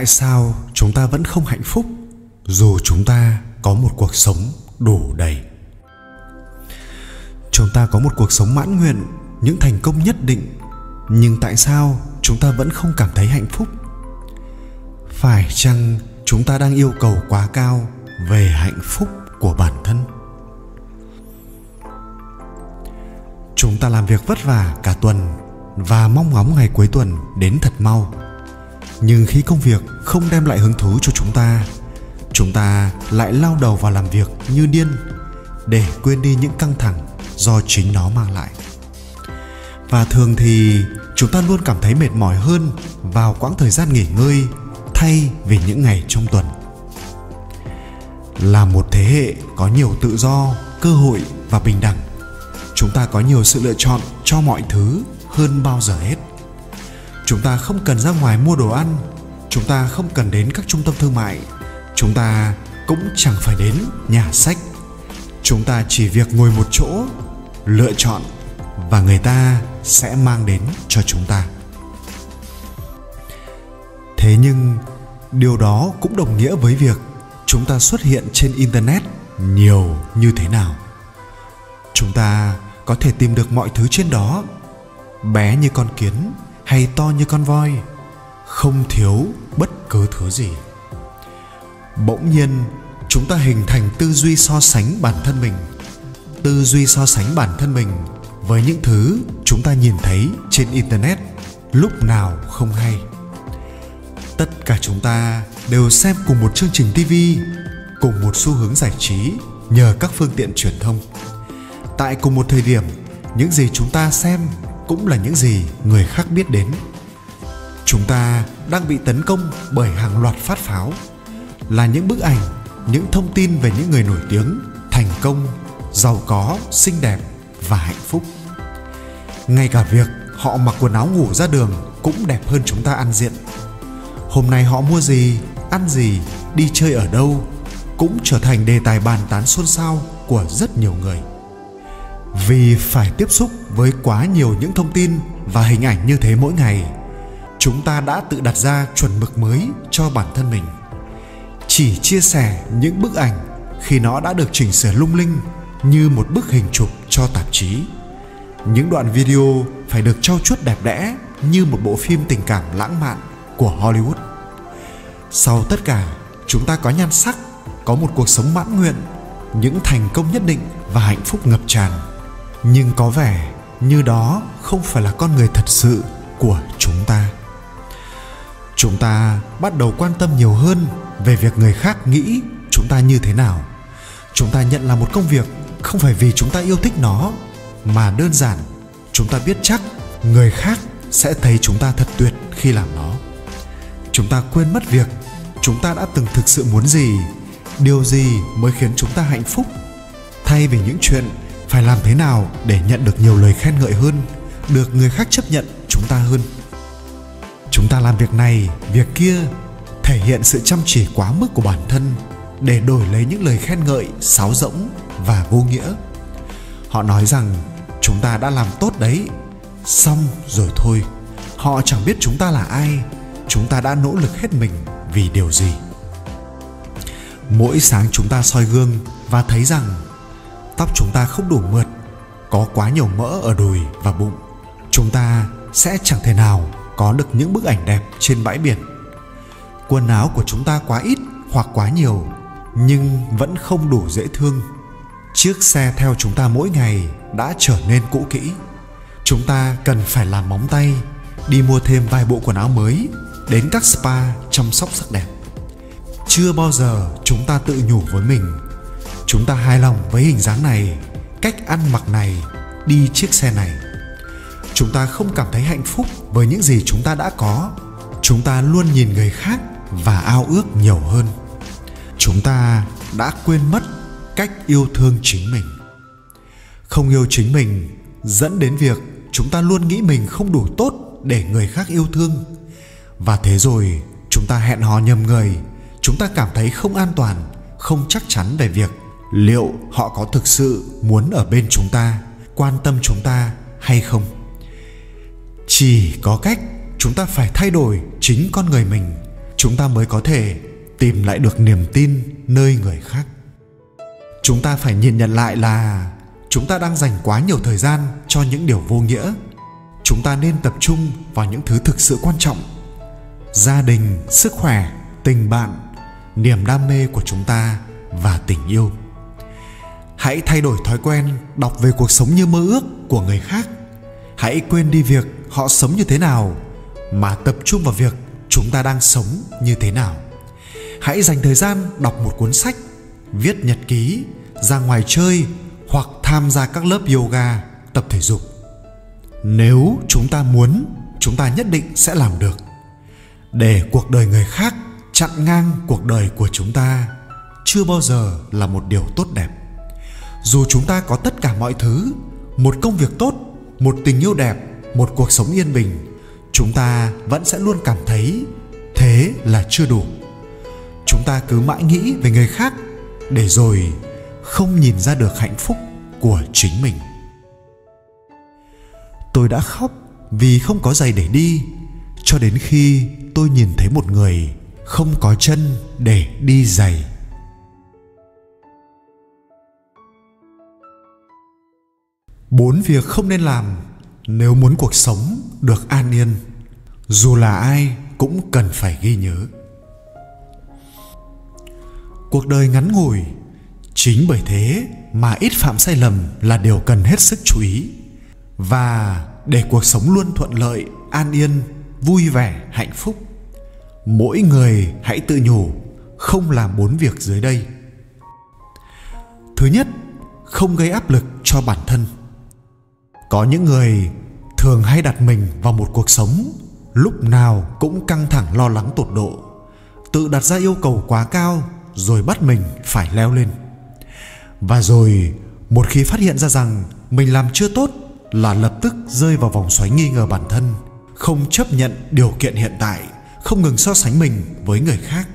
tại sao chúng ta vẫn không hạnh phúc? Dù chúng ta có một cuộc sống đủ đầy. Chúng ta có một cuộc sống mãn nguyện, những thành công nhất định. Nhưng tại sao chúng ta vẫn không cảm thấy hạnh phúc? Phải chăng chúng ta đang yêu cầu quá cao về hạnh phúc của bản thân? Chúng ta làm việc vất vả cả tuần và mong ngóng ngày cuối tuần đến thật mau nhưng khi công việc không đem lại hứng thú cho chúng ta chúng ta lại lao đầu vào làm việc như điên để quên đi những căng thẳng do chính nó mang lại. Và thường thì chúng ta luôn cảm thấy mệt mỏi hơn vào quãng thời gian nghỉ ngơi thay vì những ngày trong tuần. Là một thế hệ có nhiều tự do, cơ hội và bình đẳng. Chúng ta có nhiều sự lựa chọn cho mọi thứ hơn bao giờ hết chúng ta không cần ra ngoài mua đồ ăn. Chúng ta không cần đến các trung tâm thương mại. Chúng ta cũng chẳng phải đến nhà sách. Chúng ta chỉ việc ngồi một chỗ, lựa chọn và người ta sẽ mang đến cho chúng ta. Thế nhưng, điều đó cũng đồng nghĩa với việc chúng ta xuất hiện trên internet nhiều như thế nào. Chúng ta có thể tìm được mọi thứ trên đó, bé như con kiến hay to như con voi, không thiếu bất cứ thứ gì. Bỗng nhiên, chúng ta hình thành tư duy so sánh bản thân mình. Tư duy so sánh bản thân mình với những thứ chúng ta nhìn thấy trên internet lúc nào không hay. Tất cả chúng ta đều xem cùng một chương trình tv cùng một xu hướng giải trí nhờ các phương tiện truyền thông. Tại cùng một thời điểm, những gì chúng ta xem cũng là những gì người khác biết đến. Chúng ta đang bị tấn công bởi hàng loạt phát pháo, là những bức ảnh, những thông tin về những người nổi tiếng, thành công, giàu có, xinh đẹp và hạnh phúc. Ngay cả việc họ mặc quần áo ngủ ra đường cũng đẹp hơn chúng ta ăn diện. Hôm nay họ mua gì, ăn gì, đi chơi ở đâu cũng trở thành đề tài bàn tán xôn xao của rất nhiều người vì phải tiếp xúc với quá nhiều những thông tin và hình ảnh như thế mỗi ngày, chúng ta đã tự đặt ra chuẩn mực mới cho bản thân mình. Chỉ chia sẻ những bức ảnh khi nó đã được chỉnh sửa lung linh như một bức hình chụp cho tạp chí. Những đoạn video phải được trau chuốt đẹp đẽ như một bộ phim tình cảm lãng mạn của hollywood. Sau tất cả, chúng ta có nhan sắc, có một cuộc sống mãn nguyện, những thành công nhất định và hạnh phúc ngập tràn nhưng có vẻ như đó không phải là con người thật sự của chúng ta. Chúng ta bắt đầu quan tâm nhiều hơn về việc người khác nghĩ chúng ta như thế nào. Chúng ta nhận là một công việc không phải vì chúng ta yêu thích nó, mà đơn giản chúng ta biết chắc người khác sẽ thấy chúng ta thật tuyệt khi làm nó. Chúng ta quên mất việc chúng ta đã từng thực sự muốn gì, điều gì mới khiến chúng ta hạnh phúc. Thay vì những chuyện phải làm thế nào để nhận được nhiều lời khen ngợi hơn, được người khác chấp nhận chúng ta hơn? Chúng ta làm việc này, việc kia thể hiện sự chăm chỉ quá mức của bản thân để đổi lấy những lời khen ngợi sáo rỗng và vô nghĩa. Họ nói rằng chúng ta đã làm tốt đấy, xong rồi thôi. Họ chẳng biết chúng ta là ai, chúng ta đã nỗ lực hết mình vì điều gì. Mỗi sáng chúng ta soi gương và thấy rằng tóc chúng ta không đủ mượt, có quá nhiều mỡ ở đùi và bụng, chúng ta sẽ chẳng thể nào có được những bức ảnh đẹp trên bãi biển. Quần áo của chúng ta quá ít hoặc quá nhiều, nhưng vẫn không đủ dễ thương. Chiếc xe theo chúng ta mỗi ngày đã trở nên cũ kỹ. Chúng ta cần phải làm móng tay, đi mua thêm vài bộ quần áo mới, đến các spa chăm sóc sắc đẹp. Chưa bao giờ chúng ta tự nhủ với mình chúng ta hài lòng với hình dáng này, cách ăn mặc này, đi chiếc xe này. Chúng ta không cảm thấy hạnh phúc với những gì chúng ta đã có. Chúng ta luôn nhìn người khác và ao ước nhiều hơn. Chúng ta đã quên mất cách yêu thương chính mình. Không yêu chính mình dẫn đến việc chúng ta luôn nghĩ mình không đủ tốt để người khác yêu thương. Và thế rồi, chúng ta hẹn hò nhầm người. Chúng ta cảm thấy không an toàn, không chắc chắn về việc liệu họ có thực sự muốn ở bên chúng ta, quan tâm chúng ta hay không? Chỉ có cách chúng ta phải thay đổi chính con người mình, chúng ta mới có thể tìm lại được niềm tin nơi người khác. Chúng ta phải nhìn nhận lại là chúng ta đang dành quá nhiều thời gian cho những điều vô nghĩa. Chúng ta nên tập trung vào những thứ thực sự quan trọng. Gia đình, sức khỏe, tình bạn, niềm đam mê của chúng ta và tình yêu hãy thay đổi thói quen đọc về cuộc sống như mơ ước của người khác. Hãy quên đi việc họ sống như thế nào, mà tập trung vào việc chúng ta đang sống như thế nào. Hãy dành thời gian đọc một cuốn sách, viết nhật ký, ra ngoài chơi hoặc tham gia các lớp yoga, tập thể dục. Nếu chúng ta muốn, chúng ta nhất định sẽ làm được. Để cuộc đời người khác chặn ngang cuộc đời của chúng ta, chưa bao giờ là một điều tốt đẹp dù chúng ta có tất cả mọi thứ, một công việc tốt, một tình yêu đẹp, một cuộc sống yên bình, chúng ta vẫn sẽ luôn cảm thấy thế là chưa đủ. Chúng ta cứ mãi nghĩ về người khác để rồi không nhìn ra được hạnh phúc của chính mình. Tôi đã khóc vì không có giày để đi, cho đến khi tôi nhìn thấy một người không có chân để đi giày. Bốn việc không nên làm nếu muốn cuộc sống được an yên, dù là ai cũng cần phải ghi nhớ. Cuộc đời ngắn ngủi chính bởi thế mà ít phạm sai lầm là điều cần hết sức chú ý. Và để cuộc sống luôn thuận lợi, an yên, vui vẻ, hạnh phúc, mỗi người hãy tự nhủ không làm bốn việc dưới đây. Thứ nhất, không gây áp lực cho bản thân có những người thường hay đặt mình vào một cuộc sống, lúc nào cũng căng thẳng lo lắng tột độ, tự đặt ra yêu cầu quá cao rồi bắt mình phải leo lên. Và rồi, một khi phát hiện ra rằng mình làm chưa tốt là lập tức rơi vào vòng xoáy nghi ngờ bản thân, không chấp nhận điều kiện hiện tại, không ngừng so sánh mình với người khác.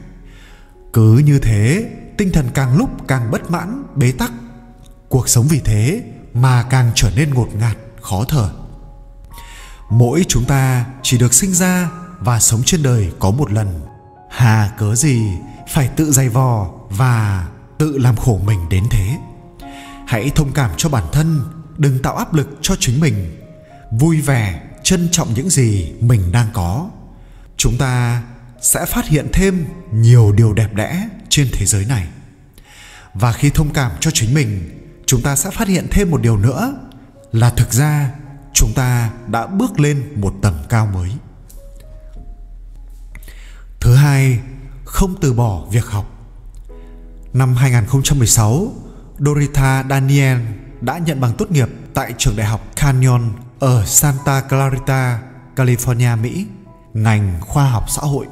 Cứ như thế, tinh thần càng lúc càng bất mãn, bế tắc. Cuộc sống vì thế mà càng trở nên ngột ngạt khó thở. Mỗi chúng ta chỉ được sinh ra và sống trên đời có một lần. Hà cớ gì phải tự dày vò và tự làm khổ mình đến thế? Hãy thông cảm cho bản thân, đừng tạo áp lực cho chính mình. Vui vẻ, trân trọng những gì mình đang có. Chúng ta sẽ phát hiện thêm nhiều điều đẹp đẽ trên thế giới này. Và khi thông cảm cho chính mình, chúng ta sẽ phát hiện thêm một điều nữa là thực ra chúng ta đã bước lên một tầm cao mới thứ hai không từ bỏ việc học năm 2016 Dorita Daniel đã nhận bằng tốt nghiệp tại trường đại học Canyon ở Santa Clarita, California, Mỹ, ngành khoa học xã hội.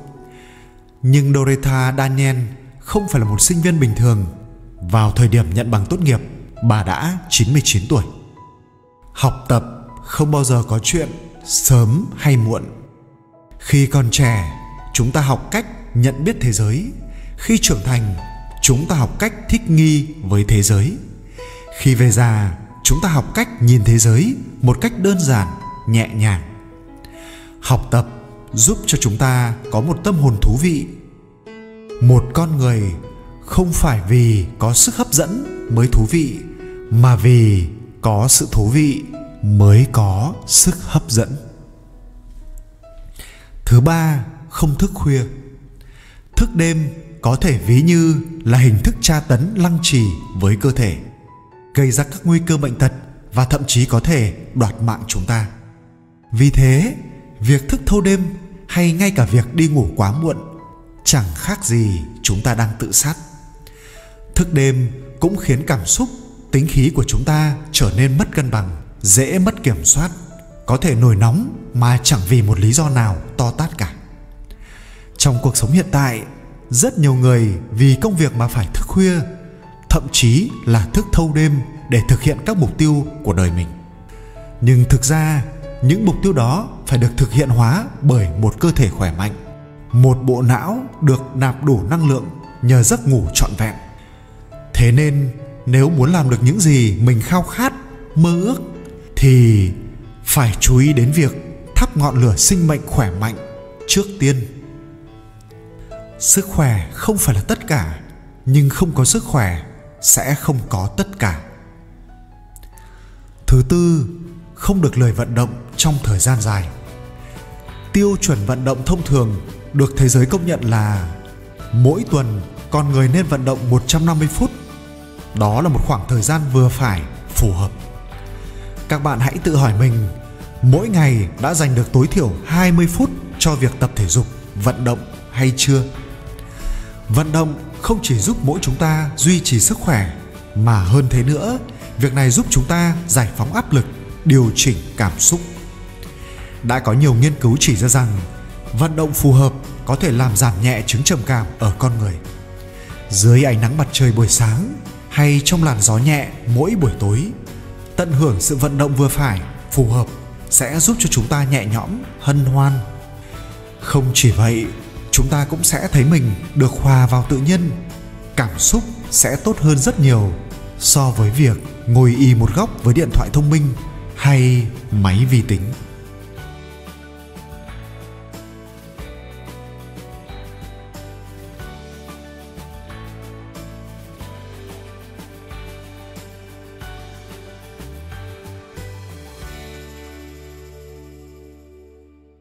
Nhưng Dorita Daniel không phải là một sinh viên bình thường. Vào thời điểm nhận bằng tốt nghiệp, bà đã 99 tuổi. Học tập không bao giờ có chuyện sớm hay muộn. Khi còn trẻ, chúng ta học cách nhận biết thế giới. Khi trưởng thành, chúng ta học cách thích nghi với thế giới. Khi về già, chúng ta học cách nhìn thế giới một cách đơn giản nhẹ nhàng học tập giúp cho chúng ta có một tâm hồn thú vị một con người không phải vì có sức hấp dẫn mới thú vị mà vì có sự thú vị mới có sức hấp dẫn. Thứ ba, không thức khuya. Thức đêm có thể ví như là hình thức tra tấn lăng trì với cơ thể, gây ra các nguy cơ bệnh tật và thậm chí có thể đoạt mạng chúng ta. Vì thế, việc thức thâu đêm hay ngay cả việc đi ngủ quá muộn chẳng khác gì chúng ta đang tự sát. Thức đêm cũng khiến cảm xúc tính khí của chúng ta trở nên mất cân bằng, dễ mất kiểm soát, có thể nổi nóng mà chẳng vì một lý do nào to tát cả. Trong cuộc sống hiện tại, rất nhiều người vì công việc mà phải thức khuya, thậm chí là thức thâu đêm để thực hiện các mục tiêu của đời mình. Nhưng thực ra, những mục tiêu đó phải được thực hiện hóa bởi một cơ thể khỏe mạnh, một bộ não được nạp đủ năng lượng nhờ giấc ngủ trọn vẹn. Thế nên nếu muốn làm được những gì mình khao khát, mơ ước, thì phải chú ý đến việc thắp ngọn lửa sinh mệnh khỏe mạnh trước tiên sức khỏe không phải là tất cả, nhưng không có sức khỏe sẽ không có tất cả thứ tư, không được lười vận động trong thời gian dài tiêu chuẩn vận động thông thường được thế giới công nhận là mỗi tuần con người nên vận động 150 phút. Đó là một khoảng thời gian vừa phải, phù hợp. Các bạn hãy tự hỏi mình, mỗi ngày đã dành được tối thiểu 20 phút cho việc tập thể dục, vận động hay chưa? Vận động không chỉ giúp mỗi chúng ta duy trì sức khỏe mà hơn thế nữa, việc này giúp chúng ta giải phóng áp lực, điều chỉnh cảm xúc. Đã có nhiều nghiên cứu chỉ ra rằng vận động phù hợp có thể làm giảm nhẹ chứng trầm cảm ở con người. Dưới ánh nắng mặt trời buổi sáng hay trong làn gió nhẹ mỗi buổi tối, tận hưởng sự vận động vừa phải, phù hợp sẽ giúp cho chúng ta nhẹ nhõm, hân hoan. Không chỉ vậy, chúng ta cũng sẽ thấy mình được hòa vào tự nhiên, cảm xúc sẽ tốt hơn rất nhiều so với việc ngồi y một góc với điện thoại thông minh hay máy vi tính.